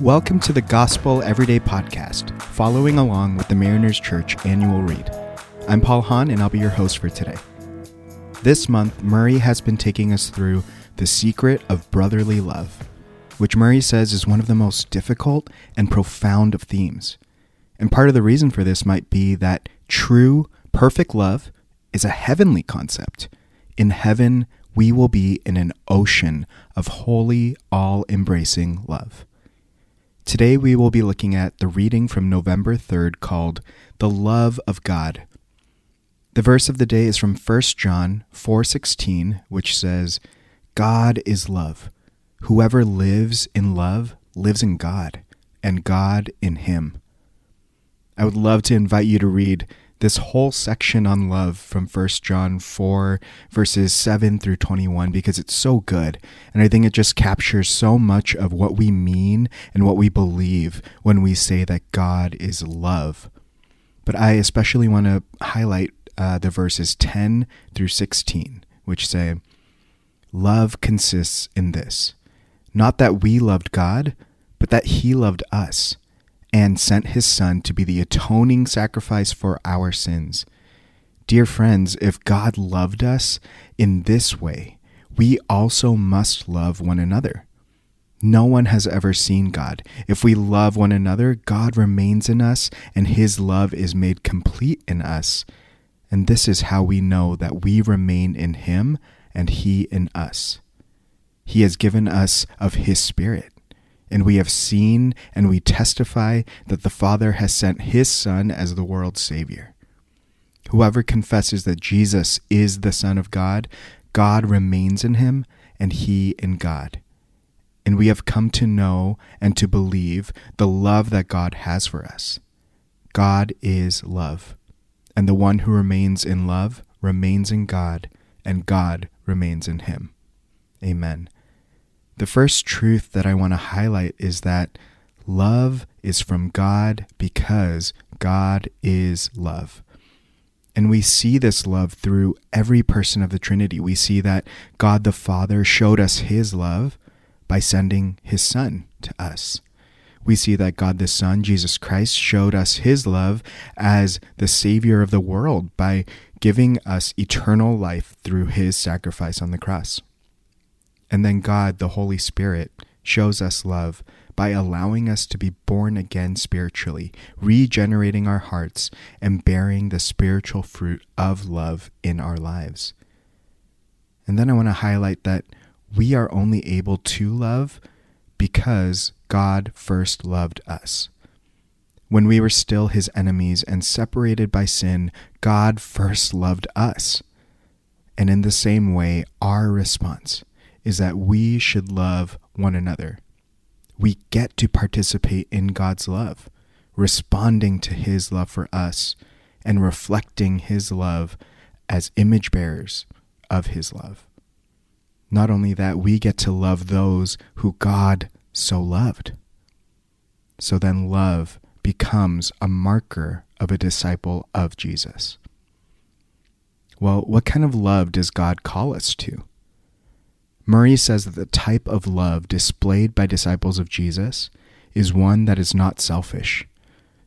Welcome to the Gospel Everyday Podcast, following along with the Mariners Church annual read. I'm Paul Hahn, and I'll be your host for today. This month, Murray has been taking us through The Secret of Brotherly Love, which Murray says is one of the most difficult and profound of themes. And part of the reason for this might be that true, perfect love is a heavenly concept. In heaven, we will be in an ocean of holy, all embracing love. Today we will be looking at the reading from November 3rd called The Love of God. The verse of the day is from 1 John 4:16, which says, "God is love. Whoever lives in love lives in God, and God in him." I would love to invite you to read this whole section on love from 1 John 4, verses 7 through 21, because it's so good. And I think it just captures so much of what we mean and what we believe when we say that God is love. But I especially want to highlight uh, the verses 10 through 16, which say, Love consists in this not that we loved God, but that He loved us and sent his Son to be the atoning sacrifice for our sins. Dear friends, if God loved us in this way, we also must love one another. No one has ever seen God. If we love one another, God remains in us, and his love is made complete in us. And this is how we know that we remain in him and he in us. He has given us of his Spirit and we have seen and we testify that the Father has sent his Son as the world's Savior. Whoever confesses that Jesus is the Son of God, God remains in him, and he in God. And we have come to know and to believe the love that God has for us. God is love, and the one who remains in love remains in God, and God remains in him. Amen. The first truth that I want to highlight is that love is from God because God is love. And we see this love through every person of the Trinity. We see that God the Father showed us his love by sending his Son to us. We see that God the Son, Jesus Christ, showed us his love as the Savior of the world by giving us eternal life through his sacrifice on the cross. And then God, the Holy Spirit, shows us love by allowing us to be born again spiritually, regenerating our hearts, and bearing the spiritual fruit of love in our lives. And then I want to highlight that we are only able to love because God first loved us. When we were still his enemies and separated by sin, God first loved us. And in the same way, our response is that we should love one another. We get to participate in God's love, responding to his love for us and reflecting his love as image bearers of his love. Not only that, we get to love those who God so loved. So then, love becomes a marker of a disciple of Jesus. Well, what kind of love does God call us to? Murray says that the type of love displayed by disciples of Jesus is one that is not selfish.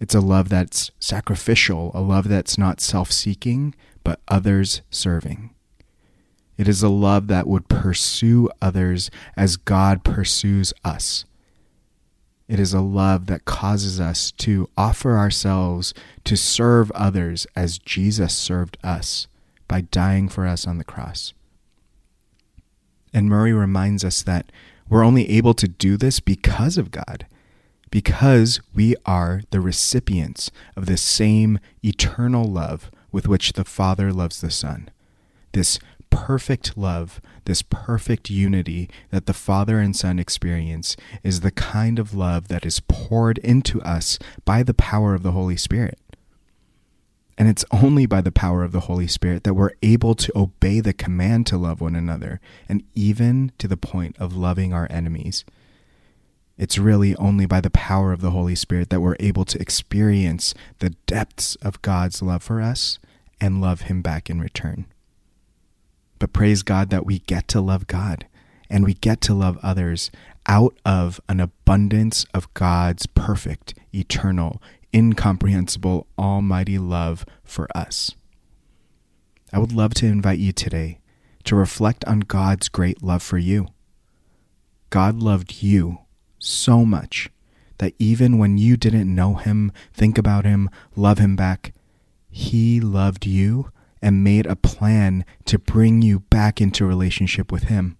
It's a love that's sacrificial, a love that's not self seeking, but others serving. It is a love that would pursue others as God pursues us. It is a love that causes us to offer ourselves to serve others as Jesus served us by dying for us on the cross. And Murray reminds us that we're only able to do this because of God, because we are the recipients of the same eternal love with which the Father loves the Son. This perfect love, this perfect unity that the Father and Son experience is the kind of love that is poured into us by the power of the Holy Spirit. And it's only by the power of the Holy Spirit that we're able to obey the command to love one another, and even to the point of loving our enemies. It's really only by the power of the Holy Spirit that we're able to experience the depths of God's love for us and love Him back in return. But praise God that we get to love God and we get to love others out of an abundance of God's perfect, eternal, incomprehensible, almighty love for us. I would love to invite you today to reflect on God's great love for you. God loved you so much that even when you didn't know him, think about him, love him back, he loved you and made a plan to bring you back into relationship with him.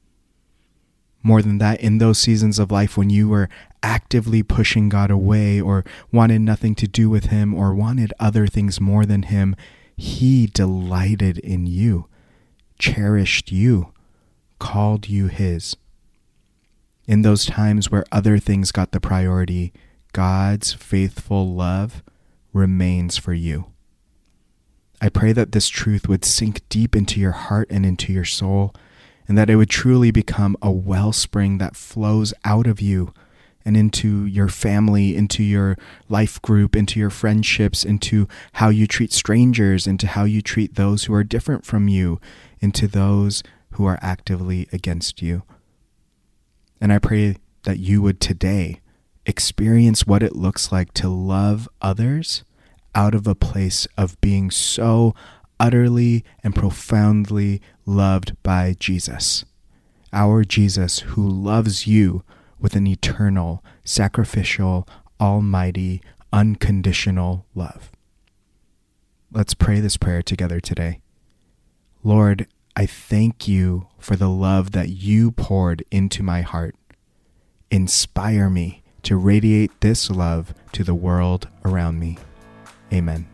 More than that, in those seasons of life when you were actively pushing God away or wanted nothing to do with him or wanted other things more than him, he delighted in you, cherished you, called you his. In those times where other things got the priority, God's faithful love remains for you. I pray that this truth would sink deep into your heart and into your soul, and that it would truly become a wellspring that flows out of you and into your family, into your life group, into your friendships, into how you treat strangers, into how you treat those who are different from you, into those who are actively against you. And I pray that you would today experience what it looks like to love others out of a place of being so utterly and profoundly loved by Jesus. Our Jesus who loves you with an eternal, sacrificial, almighty, unconditional love. Let's pray this prayer together today. Lord, I thank you for the love that you poured into my heart. Inspire me to radiate this love to the world around me. Amen.